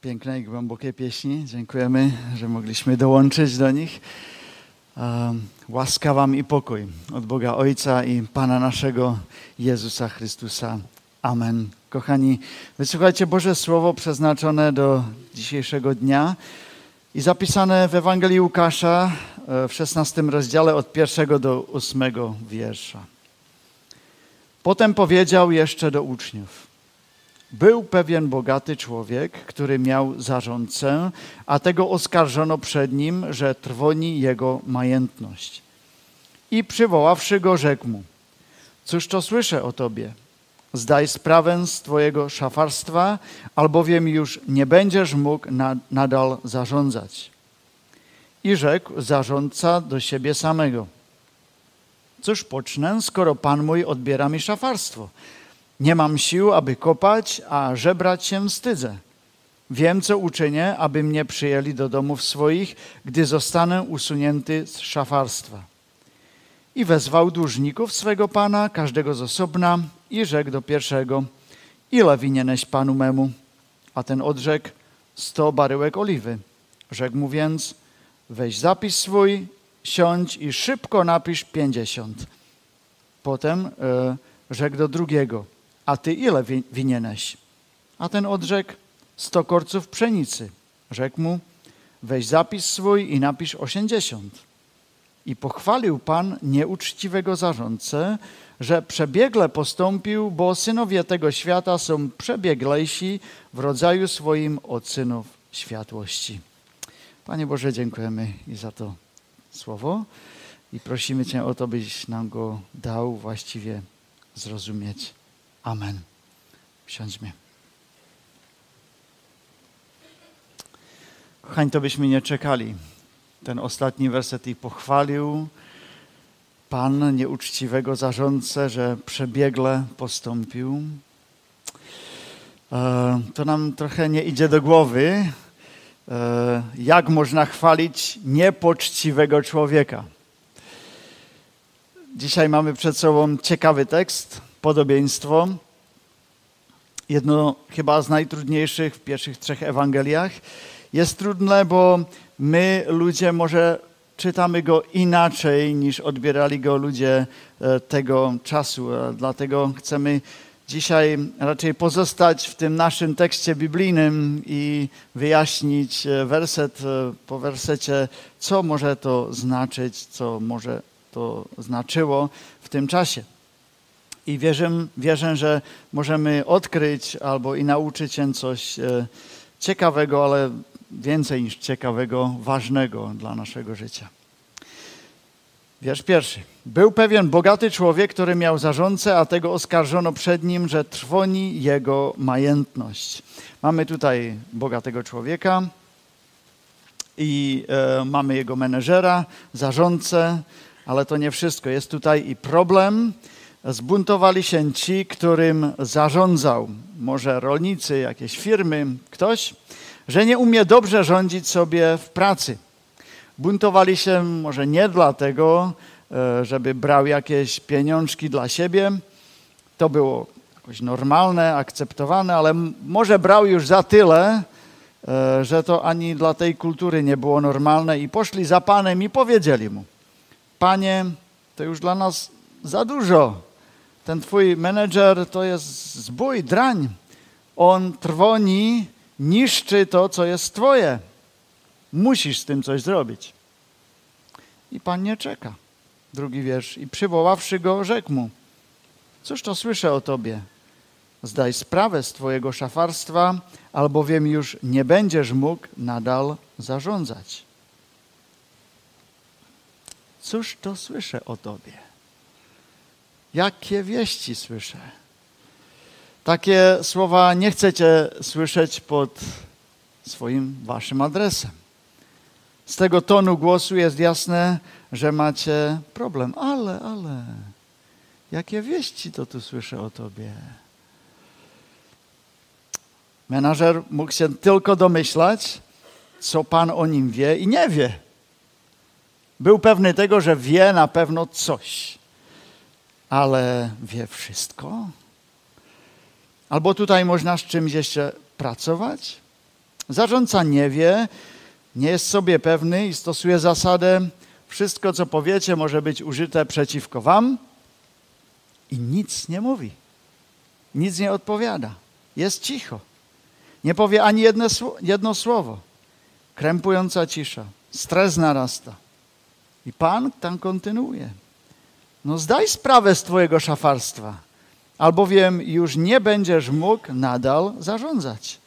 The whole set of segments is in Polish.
pięknej, głębokiej pieśni. Dziękujemy, że mogliśmy dołączyć do nich. Łaska Wam i pokój od Boga Ojca i Pana naszego Jezusa Chrystusa. Amen. Kochani, wysłuchajcie Boże Słowo przeznaczone do dzisiejszego dnia i zapisane w Ewangelii Łukasza e, w 16 rozdziale od pierwszego do ósmego wiersza. Potem powiedział jeszcze do uczniów – był pewien bogaty człowiek, który miał zarządcę, a tego oskarżono przed nim, że trwoni jego majętność. I przywoławszy go, rzekł mu: Cóż to słyszę o tobie? Zdaj sprawę z twojego szafarstwa, albowiem już nie będziesz mógł nadal zarządzać. I rzekł zarządca do siebie samego: Cóż pocznę, skoro pan mój odbiera mi szafarstwo? Nie mam sił, aby kopać, a żebrać się wstydzę. Wiem, co uczynię, aby mnie przyjęli do domów swoich, gdy zostanę usunięty z szafarstwa. I wezwał dłużników swego pana, każdego z osobna, i rzekł do pierwszego, ile winieneś panu memu? A ten odrzekł, sto baryłek oliwy. Rzekł mu więc, weź zapis swój, siądź i szybko napisz pięćdziesiąt. Potem y, rzekł do drugiego, a ty ile winieneś? A ten odrzekł, sto korców pszenicy. Rzekł mu, weź zapis swój i napisz osiemdziesiąt. I pochwalił Pan nieuczciwego zarządcę, że przebiegle postąpił, bo synowie tego świata są przebieglejsi w rodzaju swoim od synów światłości. Panie Boże, dziękujemy i za to słowo i prosimy Cię o to, byś nam go dał właściwie zrozumieć. Amen. Siądźmy. Kochani, to byśmy nie czekali. Ten ostatni werset ich pochwalił. Pan nieuczciwego zarządcę, że przebiegle postąpił. E, to nam trochę nie idzie do głowy, e, jak można chwalić niepoczciwego człowieka. Dzisiaj mamy przed sobą ciekawy tekst podobieństwo. Jedno chyba z najtrudniejszych w pierwszych trzech Ewangeliach. Jest trudne, bo my ludzie może czytamy go inaczej niż odbierali go ludzie e, tego czasu. Dlatego chcemy dzisiaj raczej pozostać w tym naszym tekście biblijnym i wyjaśnić e, werset e, po wersecie, co może to znaczyć, co może to znaczyło w tym czasie. I wierzę, wierzę, że możemy odkryć albo i nauczyć się coś e, ciekawego, ale więcej niż ciekawego, ważnego dla naszego życia. Wiersz pierwszy. Był pewien bogaty człowiek, który miał zarządcę, a tego oskarżono przed nim, że trwoni jego majętność. Mamy tutaj bogatego człowieka i e, mamy jego menedżera, zarządcę, ale to nie wszystko. Jest tutaj i problem, zbuntowali się ci, którym zarządzał, może rolnicy, jakieś firmy, ktoś, że nie umie dobrze rządzić sobie w pracy. Buntowali się może nie dlatego, e, żeby brał jakieś pieniążki dla siebie, to było jakoś normalne, akceptowane, ale może brał już za tyle, e, że to ani dla tej kultury nie było normalne i poszli za Panem i powiedzieli mu, Panie, to już dla nas za dużo ten twój menedżer to jest zbój, drań. On trwoni, niszczy to, co jest twoje. Musisz z tym coś zrobić. I Pan nie czeka. Drugi wiersz. I przywoławszy go, rzekł mu, cóż to słyszę o tobie? Zdaj sprawę z twojego szafarstwa, albowiem już nie będziesz mógł nadal zarządzać. Cóż to słyszę o tobie? Jakie wieści słyszę? Takie słowa nie chcecie słyszeć pod swoim waszym adresem. Z tego tonu głosu jest jasne, że macie problem. Ale, ale, jakie wieści to tu słyszę o tobie? Menażer mógł się tylko domyślać, co Pan o nim wie i nie wie. Był pewny tego, że wie na pewno coś ale wie wszystko? Albo tutaj można z czymś jeszcze pracować? Zarządca nie wie, nie jest sobie pewny i stosuje zasadę: wszystko, co powiecie, może być użyte przeciwko wam, i nic nie mówi, nic nie odpowiada, jest cicho, nie powie ani jedno, jedno słowo. Krępująca cisza, stres narasta. I Pan tam kontynuuje. No zdaj sprawę z Twojego szafarstwa, albowiem już nie będziesz mógł nadal zarządzać.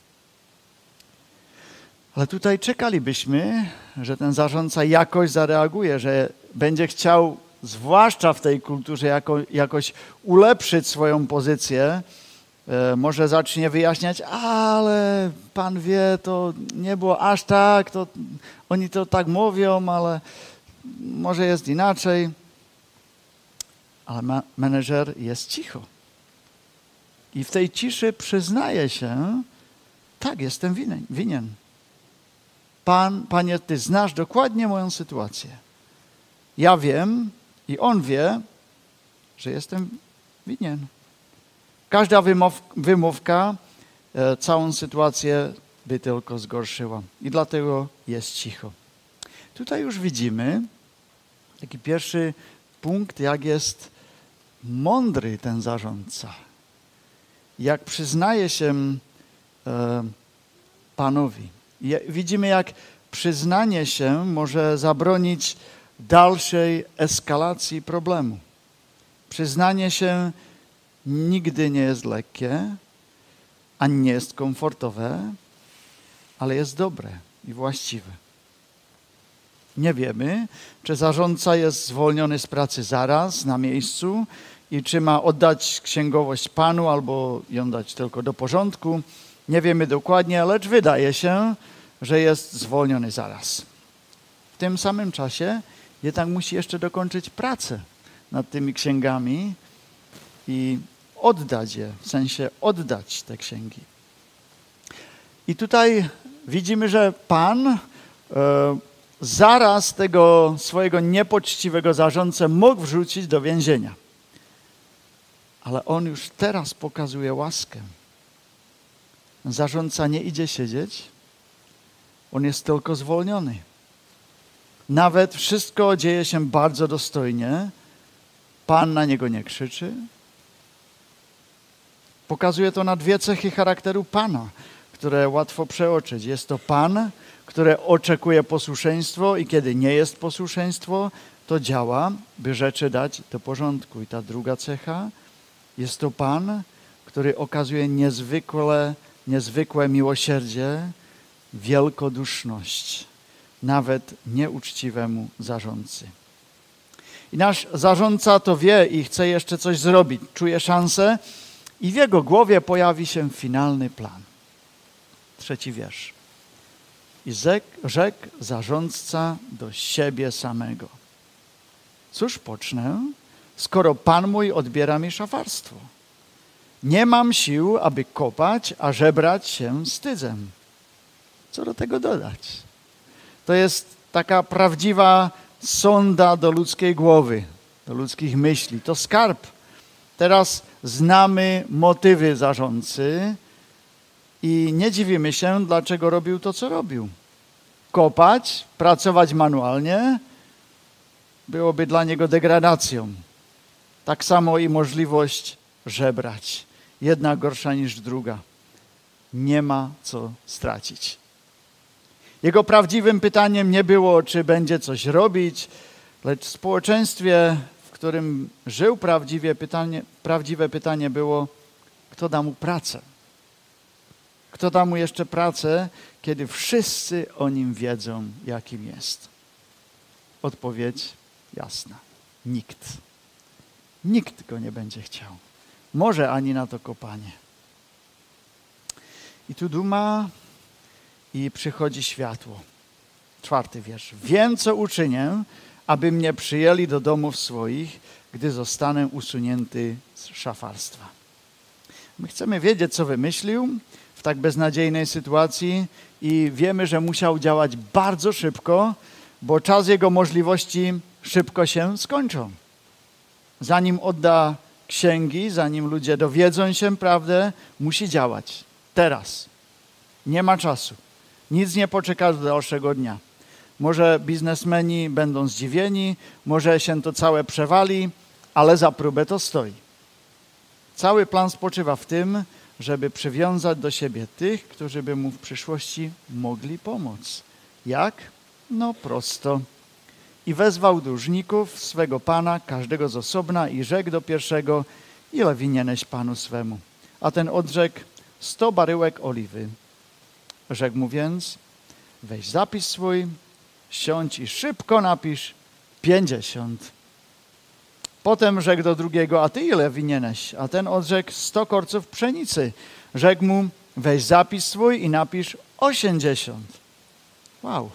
Ale tutaj czekalibyśmy, że ten zarządca jakoś zareaguje, że będzie chciał, zwłaszcza w tej kulturze, jako, jakoś ulepszyć swoją pozycję. E, może zacznie wyjaśniać, ale pan wie, to nie było aż tak, to oni to tak mówią, ale może jest inaczej. Ale menedżer jest cicho. I w tej ciszy przyznaje się, tak, jestem winien. winien. Pan, panie, ty znasz dokładnie moją sytuację. Ja wiem i on wie, że jestem winien. Każda wymówka e, całą sytuację by tylko zgorszyła. I dlatego jest cicho. Tutaj już widzimy taki pierwszy punkt, jak jest mądry ten zarządca. Jak przyznaje się e, Panowi. Widzimy, jak przyznanie się może zabronić dalszej eskalacji problemu. Przyznanie się nigdy nie jest lekkie, ani nie jest komfortowe, ale jest dobre i właściwe. Nie wiemy, czy zarządca jest zwolniony z pracy zaraz, na miejscu i czy ma oddać księgowość panu albo ją dać tylko do porządku. Nie wiemy dokładnie, lecz wydaje się, że jest zwolniony zaraz. W tym samym czasie jednak musi jeszcze dokończyć pracę nad tymi księgami i oddać je, w sensie oddać te księgi. I tutaj widzimy, że Pan e, zaraz tego swojego niepoczciwego zarządcę mógł wrzucić do więzienia. Ale on już teraz pokazuje łaskę. Zarządca nie idzie siedzieć, on jest tylko zwolniony. Nawet wszystko dzieje się bardzo dostojnie. Pan na niego nie krzyczy, Pokazuje to na dwie cechy charakteru Pana, które łatwo przeoczyć. Jest to Pan, który oczekuje posłuszeństwo i kiedy nie jest posłuszeństwo, to działa, by rzeczy dać do porządku. I ta druga cecha jest to Pan, który okazuje niezwykle, niezwykłe miłosierdzie, wielkoduszność, nawet nieuczciwemu zarządcy. I nasz zarządca to wie i chce jeszcze coś zrobić. Czuje szansę, i w jego głowie pojawi się finalny plan. Trzeci wiersz. I rzekł zarządca do siebie samego. Cóż pocznę, skoro Pan mój odbiera mi szafarstwo? Nie mam sił, aby kopać, a żebrać się wstydzem. Co do tego dodać? To jest taka prawdziwa sonda do ludzkiej głowy, do ludzkich myśli. To skarb. Teraz znamy motywy zarządcy i nie dziwimy się, dlaczego robił to, co robił. Kopać, pracować manualnie byłoby dla niego degradacją. Tak samo i możliwość żebrać. Jedna gorsza niż druga. Nie ma co stracić. Jego prawdziwym pytaniem nie było, czy będzie coś robić, lecz w społeczeństwie którym żył prawdziwie, pytanie, prawdziwe pytanie było, kto da mu pracę? Kto da mu jeszcze pracę, kiedy wszyscy o nim wiedzą, jakim jest? Odpowiedź jasna. Nikt. Nikt go nie będzie chciał. Może ani na to kopanie. I tu duma i przychodzi światło. Czwarty wiersz. Wiem, co uczynię, aby mnie przyjęli do domów swoich, gdy zostanę usunięty z szafarstwa. My chcemy wiedzieć, co wymyślił w tak beznadziejnej sytuacji i wiemy, że musiał działać bardzo szybko, bo czas jego możliwości szybko się skończą. Zanim odda księgi, zanim ludzie dowiedzą się prawdę, musi działać. Teraz. Nie ma czasu. Nic nie poczeka do dalszego dnia. Może biznesmeni będą zdziwieni, może się to całe przewali, ale za próbę to stoi. Cały plan spoczywa w tym, żeby przywiązać do siebie tych, którzy by mu w przyszłości mogli pomóc. Jak? No prosto. I wezwał dłużników swego pana, każdego z osobna, i rzekł do pierwszego, ile winieneś panu swemu? A ten odrzekł, sto baryłek oliwy. Rzekł mu więc, weź zapis swój, siądź i szybko napisz pięćdziesiąt. Potem rzekł do drugiego, a ty ile winieneś? A ten odrzekł, sto korców pszenicy. Rzekł mu, weź zapis swój i napisz osiemdziesiąt. Wow,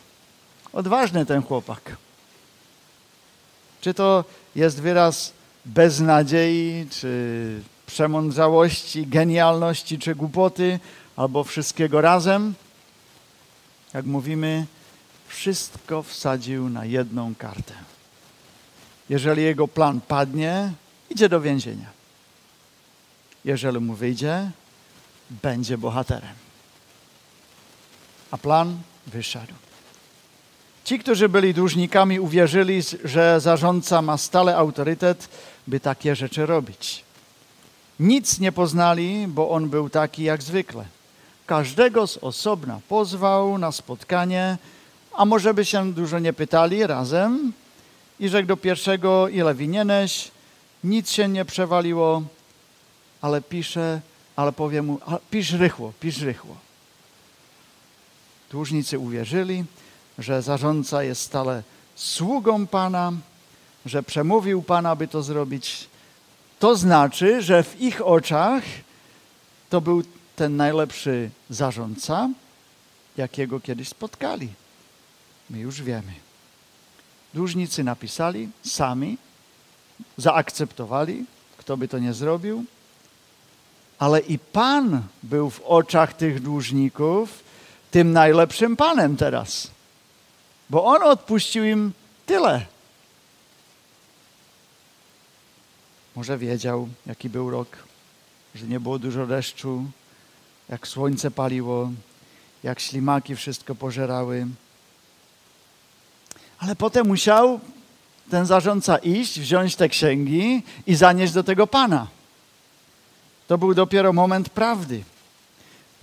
odważny ten chłopak. Czy to jest wyraz beznadziei, czy przemądrzałości, genialności, czy głupoty, albo wszystkiego razem? Jak mówimy, wszystko wsadził na jedną kartę. Jeżeli jego plan padnie, idzie do więzienia. Jeżeli mu wyjdzie, będzie bohaterem. A plan wyszedł. Ci, którzy byli dłużnikami, uwierzyli, że zarządca ma stale autorytet, by takie rzeczy robić. Nic nie poznali, bo on był taki jak zwykle. Każdego z osobna pozwał na spotkanie, a może by się dużo nie pytali razem i rzekł do pierwszego, ile winieneś, nic się nie przewaliło, ale pisze, ale powie mu, pisz rychło, pisz rychło. Dłużnicy uwierzyli, że zarządca jest stale sługą Pana, że przemówił Pana, by to zrobić. To znaczy, że w ich oczach to był ten najlepszy zarządca, jakiego kiedyś spotkali. My już wiemy. Dłużnicy napisali sami, zaakceptowali, kto by to nie zrobił, ale i Pan był w oczach tych dłużników tym najlepszym Panem teraz bo On odpuścił im tyle. Może wiedział, jaki był rok, że nie było dużo deszczu, jak słońce paliło, jak ślimaki wszystko pożerały. Ale potem musiał ten zarządca iść, wziąć te księgi i zanieść do tego Pana. To był dopiero moment prawdy.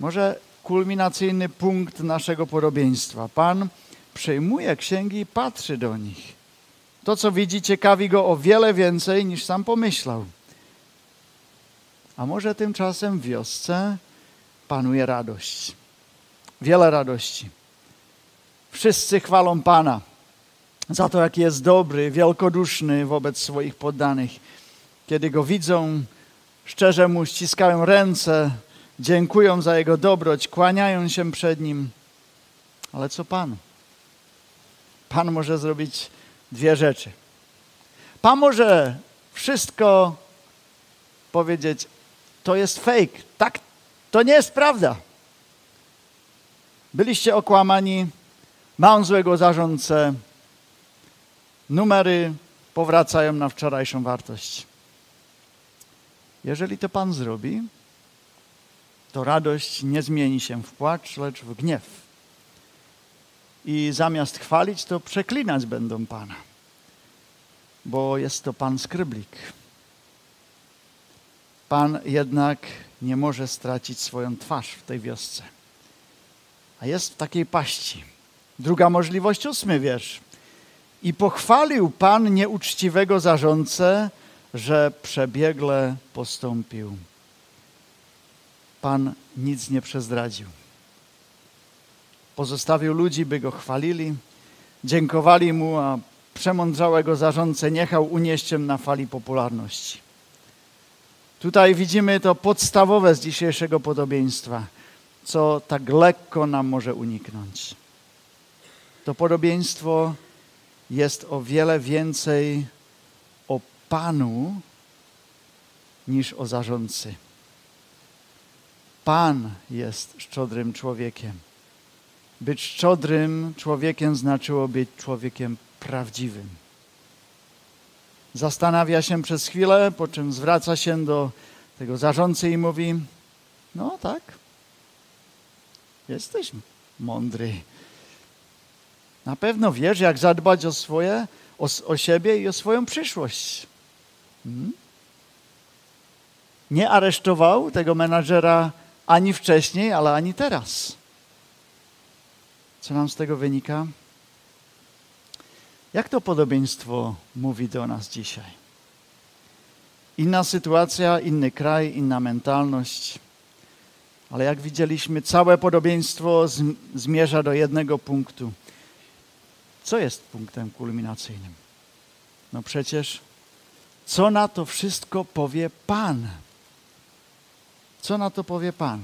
Może kulminacyjny punkt naszego podobieństwa. Pan przejmuje księgi i patrzy do nich. To, co widzi, ciekawi go o wiele więcej niż sam pomyślał. A może tymczasem w wiosce panuje radość. Wiele radości. Wszyscy chwalą Pana za to, jaki jest dobry, wielkoduszny wobec swoich poddanych. Kiedy go widzą, szczerze mu ściskają ręce, dziękują za jego dobroć, kłaniają się przed nim. Ale co Pan? Pan może zrobić dwie rzeczy. Pan może wszystko powiedzieć, to jest fake, tak, to nie jest prawda. Byliście okłamani, mam złego zarządcę, numery powracają na wczorajszą wartość. Jeżeli to Pan zrobi, to radość nie zmieni się w płacz, lecz w gniew i zamiast chwalić, to przeklinać będą Pana, bo jest to Pan Skryblik. Pan jednak nie może stracić swoją twarz w tej wiosce, a jest w takiej paści. Druga możliwość, ósmy wiersz. I pochwalił Pan nieuczciwego zarządcę, że przebiegle postąpił. Pan nic nie przezdradził. Pozostawił ludzi, by go chwalili, dziękowali mu, a przemądrzałego zarządcę niechał unieściem na fali popularności. Tutaj widzimy to podstawowe z dzisiejszego podobieństwa, co tak lekko nam może uniknąć. To podobieństwo jest o wiele więcej o Panu niż o zarządcy. Pan jest szczodrym człowiekiem. Być szczodrym człowiekiem znaczyło być człowiekiem prawdziwym. Zastanawia się przez chwilę, po czym zwraca się do tego zarządcy i mówi: No tak, jesteś mądry. Na pewno wiesz, jak zadbać o swoje, o, o siebie i o swoją przyszłość. Hmm? Nie aresztował tego menadżera ani wcześniej, ale ani teraz. Co nam z tego wynika? Jak to podobieństwo mówi do nas dzisiaj? Inna sytuacja, inny kraj, inna mentalność. Ale jak widzieliśmy, całe podobieństwo zmierza do jednego punktu. Co jest punktem kulminacyjnym? No przecież, co na to wszystko powie Pan? Co na to powie Pan?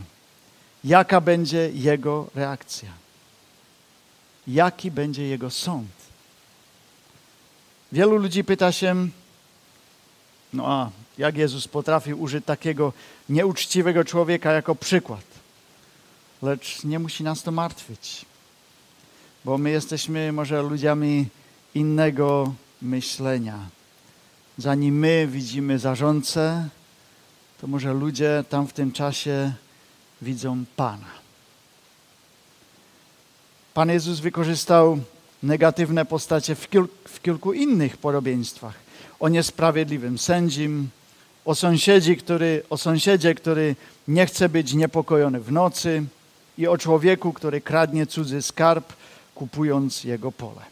Jaka będzie Jego reakcja? Jaki będzie Jego sąd? Wielu ludzi pyta się, no a jak Jezus potrafił użyć takiego nieuczciwego człowieka jako przykład. Lecz nie musi nas to martwić, bo my jesteśmy może ludziami innego myślenia. Zanim my widzimy zarządcę, to może ludzie tam w tym czasie widzą Pana. Pan Jezus wykorzystał negatywne postacie w, kil w kilku innych podobieństwach. O niesprawiedliwym sędzim, o, sąsiedzi, który, o sąsiedzie, który nie chce być niepokojony w nocy i o człowieku, który kradnie cudzy skarb, kupując jego pole.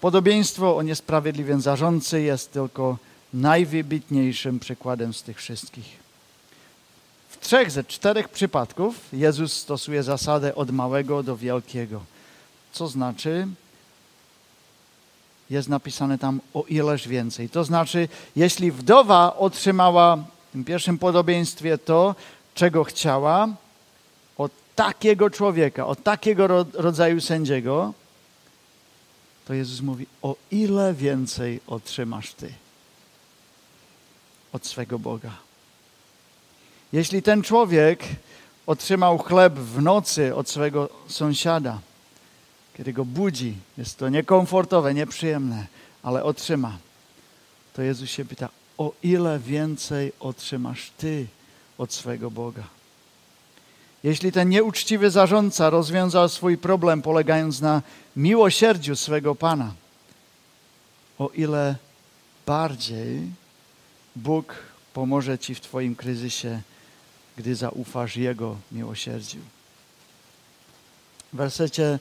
Podobieństwo o niesprawiedliwym zarządcy jest tylko najwybitniejszym przykładem z tych wszystkich. Trzech ze czterech przypadków Jezus stosuje zasadę od małego do wielkiego, co znaczy, jest napisane tam o ileż więcej. To znaczy, jeśli wdowa otrzymała w tym pierwszym podobieństwie to, czego chciała, od takiego człowieka, od takiego rodzaju sędziego, to Jezus mówi, o ile więcej otrzymasz ty od swego Boga. Jeśli ten człowiek otrzymał chleb w nocy od swego sąsiada, kiedy go budzi, jest to niekomfortowe, nieprzyjemne, ale otrzyma, to Jezus się pyta, o ile więcej otrzymasz Ty od swego Boga? Jeśli ten nieuczciwy zarządca rozwiązał swój problem polegając na miłosierdziu swego Pana, o ile bardziej Bóg pomoże Ci w Twoim kryzysie, gdy zaufasz Jego miłosierdziu. W wersecie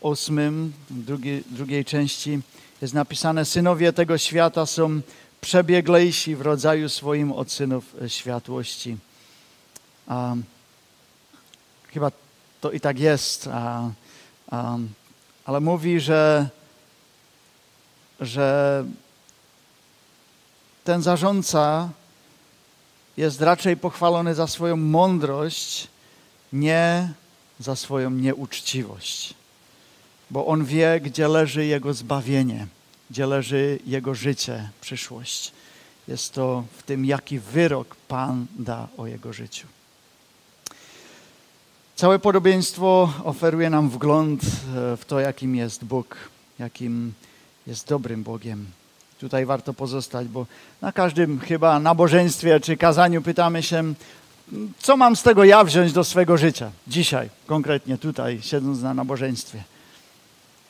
ósmym, drugiej, drugiej części jest napisane, synowie tego świata są przebieglejsi w rodzaju swoim od synów światłości. A, chyba to i tak jest, a, a, ale mówi, że, że ten zarządca jest raczej pochwalony za swoją mądrość, nie za swoją nieuczciwość bo on wie, gdzie leży jego zbawienie, gdzie leży jego życie, przyszłość. Jest to w tym, jaki wyrok Pan da o jego życiu. Całe podobieństwo oferuje nam wgląd e, w to, jakim jest Bóg, jakim jest dobrym Bogiem. Tutaj warto pozostać, bo na każdym chyba nabożeństwie czy kazaniu pytamy się, co mam z tego ja wziąć do swego życia dzisiaj, konkretnie tutaj, siedząc na nabożeństwie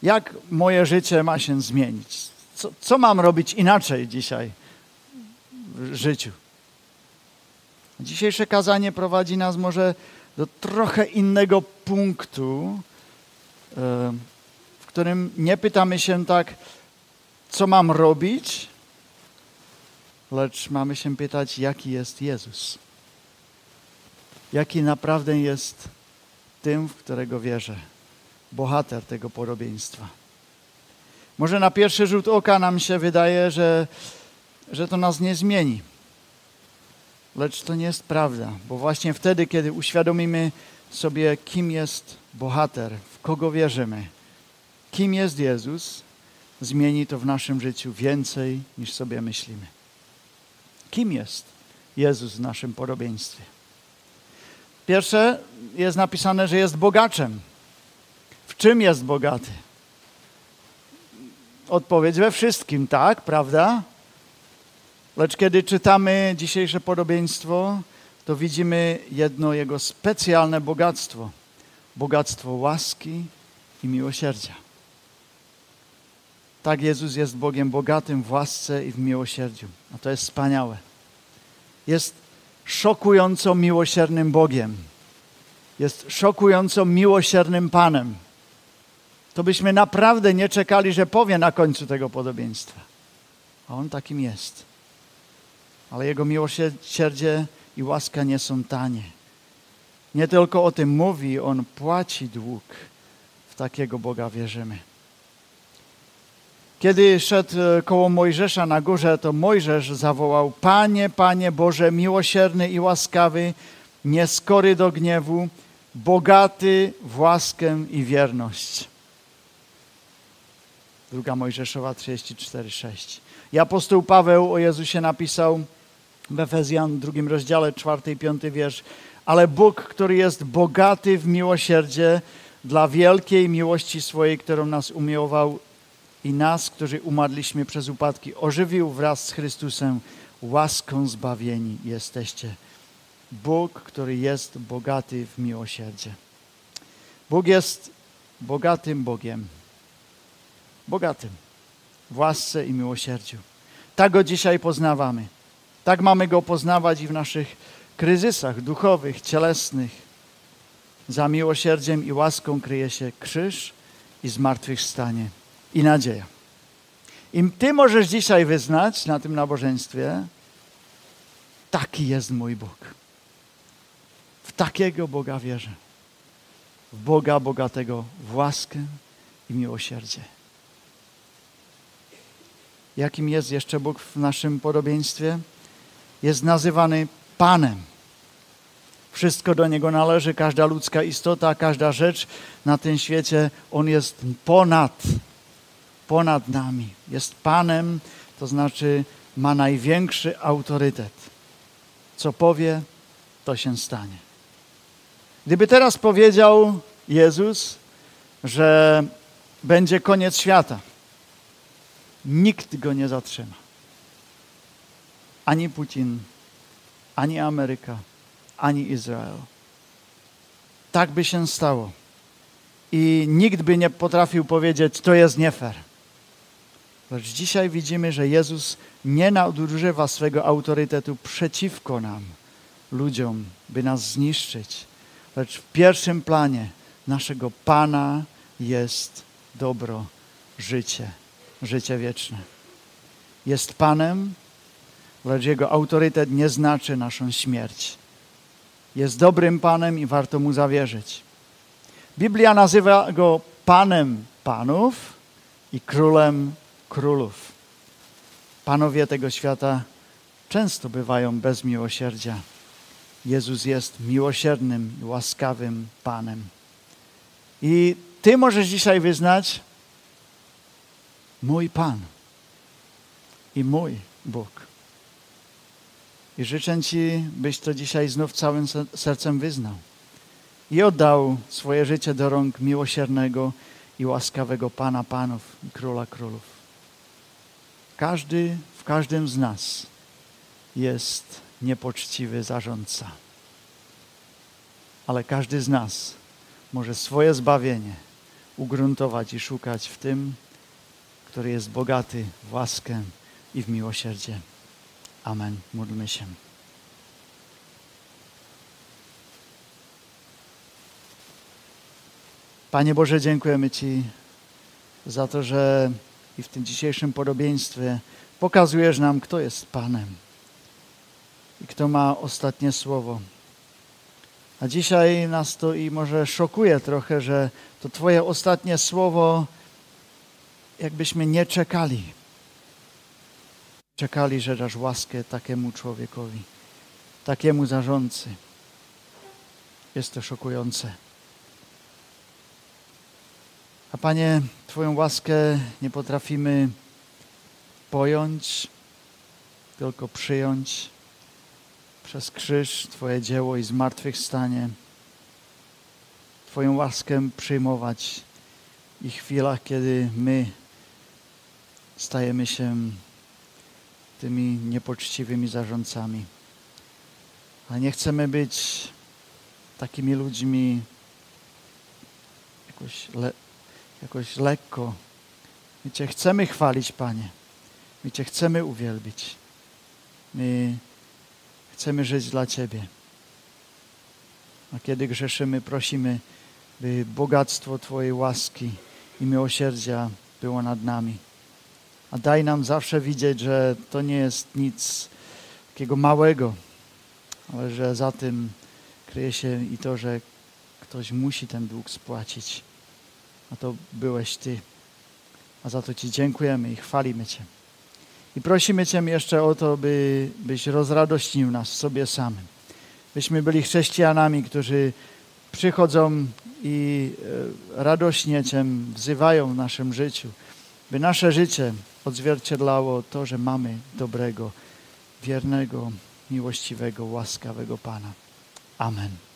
jak moje życie ma się zmienić. Co, co mam robić inaczej dzisiaj w życiu? Dzisiejsze kazanie prowadzi nas może do trochę innego punktu, e, w którym nie pytamy się tak, co mam robić, lecz mamy się pytać, jaki jest Jezus. Jaki naprawdę jest tym, w którego wierzę bohater tego podobieństwa. Może na pierwszy rzut oka nam się wydaje, że, że to nas nie zmieni. Lecz to nie jest prawda, bo właśnie wtedy, kiedy uświadomimy sobie, kim jest bohater, w kogo wierzymy, kim jest Jezus, zmieni to w naszym życiu więcej niż sobie myślimy. Kim jest Jezus w naszym podobieństwie? Pierwsze jest napisane, że jest bogaczem. W czym jest bogaty? Odpowiedź we wszystkim, tak, prawda? Lecz kiedy czytamy dzisiejsze podobieństwo, to widzimy jedno jego specjalne bogactwo. bogactwo łaski i miłosierdzia. Tak Jezus jest Bogiem bogatym w łasce i w miłosierdziu. A to jest wspaniałe. Jest szokująco miłosiernym Bogiem. Jest szokująco miłosiernym Panem. To byśmy naprawdę nie czekali, że powie na końcu tego podobieństwa. A On takim jest. Ale Jego miłosierdzie i łaska nie są tanie. Nie tylko o tym mówi, On płaci dług. W takiego Boga wierzymy. Kiedy szedł e, koło Mojżesza na górze, to Mojżesz zawołał: Panie, Panie Boże, miłosierny i łaskawy, nieskory do gniewu, bogaty w łaskę i wierność. Druga Mojżeszowa 34,6. I apostoł Paweł o Jezusie napisał w Efezjan drugim rozdziale, czwarty i piąty wiersz. Ale Bóg, który jest bogaty w miłosierdzie, dla wielkiej miłości swojej, którą nas umiłował i nas, którzy umarliśmy przez upadki, ożywił wraz z Chrystusem, łaską zbawieni jesteście. Bóg, który jest bogaty w miłosierdzie. Bóg jest bogatym Bogiem. Bogatym w łasce i miłosierdziu. Tak go dzisiaj poznawamy. Tak mamy go poznawać i w naszych kryzysach duchowych, cielesnych. Za miłosierdziem i łaską kryje się krzyż i zmartwychwstanie i nadzieja. I ty możesz dzisiaj wyznać na tym nabożeństwie, taki jest mój Bóg. W takiego Boga wierzę. W Boga bogatego w łaskę i miłosierdzie. Jakim jest jeszcze Bóg w naszym podobieństwie? Jest nazywany Panem. Wszystko do Niego należy, każda ludzka istota, każda rzecz na tym świecie. On jest ponad ponad nami. Jest Panem, to znaczy ma największy autorytet. Co powie, to się stanie. Gdyby teraz powiedział Jezus, że będzie koniec świata, nikt go nie zatrzyma. Ani Putin, ani Ameryka, ani Izrael. Tak by się stało. I nikt by nie potrafił powiedzieć, to jest nie fair. Lecz dzisiaj widzimy, że Jezus nie nadużywa swego autorytetu przeciwko nam, ludziom, by nas zniszczyć. Lecz w pierwszym planie naszego Pana jest dobro, życie, życie wieczne. Jest Panem, lecz Jego autorytet nie znaczy naszą śmierć. Jest dobrym Panem i warto Mu zawierzyć. Biblia nazywa Go Panem Panów i Królem królów. Panowie tego świata często bywają bez miłosierdzia. Jezus jest miłosiernym i łaskawym Panem. I Ty możesz dzisiaj wyznać mój Pan i mój Bóg. I życzę Ci, byś to dzisiaj znów całym sercem wyznał i oddał swoje życie do rąk miłosiernego i łaskawego Pana Panów i Króla Królów. Każdy w każdym z nas jest niepoczciwy zarządca. Ale każdy z nas może swoje zbawienie ugruntować i szukać w tym, który jest bogaty w łaskę i w miłosierdzie. Amen. Módlmy się. Panie Boże, dziękujemy Ci za to, że i w tym dzisiejszym podobieństwie pokazujesz nam, kto jest Panem i kto ma ostatnie słowo. A dzisiaj nas to i może szokuje trochę, że to Twoje ostatnie słowo, jakbyśmy nie czekali. Czekali, że dasz łaskę takiemu człowiekowi, takiemu zarządcy. Jest to szokujące. A Panie, Twoją łaskę nie potrafimy pojąć, tylko przyjąć przez krzyż Twoje dzieło i zmartwychwstanie. Twoją łaskę przyjmować i w chwilach, kiedy my stajemy się tymi niepoczciwymi zarządcami. Ale nie chcemy być takimi ludźmi jakoś, le, jakoś lekko. My Cię chcemy chwalić, Panie. My Cię chcemy uwielbić. My chcemy żyć dla Ciebie. A kiedy grzeszymy, prosimy, by bogactwo Twojej łaski i miłosierdzia było nad nami. A daj nam zawsze widzieć, że to nie jest nic takiego małego, ale że za tym kryje się i to, że ktoś musi ten dług spłacić. A to byłeś Ty. A za to Ci dziękujemy i chwalimy Cię. I prosimy Cię jeszcze o to, by, byś rozradośnił nas sobie samym. Byśmy byli chrześcijanami, którzy przychodzą i e, radośnie Cię wzywają w naszym życiu, by nasze życie odzwierciedlało to, że mamy dobrego, wiernego, miłościwego, łaskawego Pana. Amen.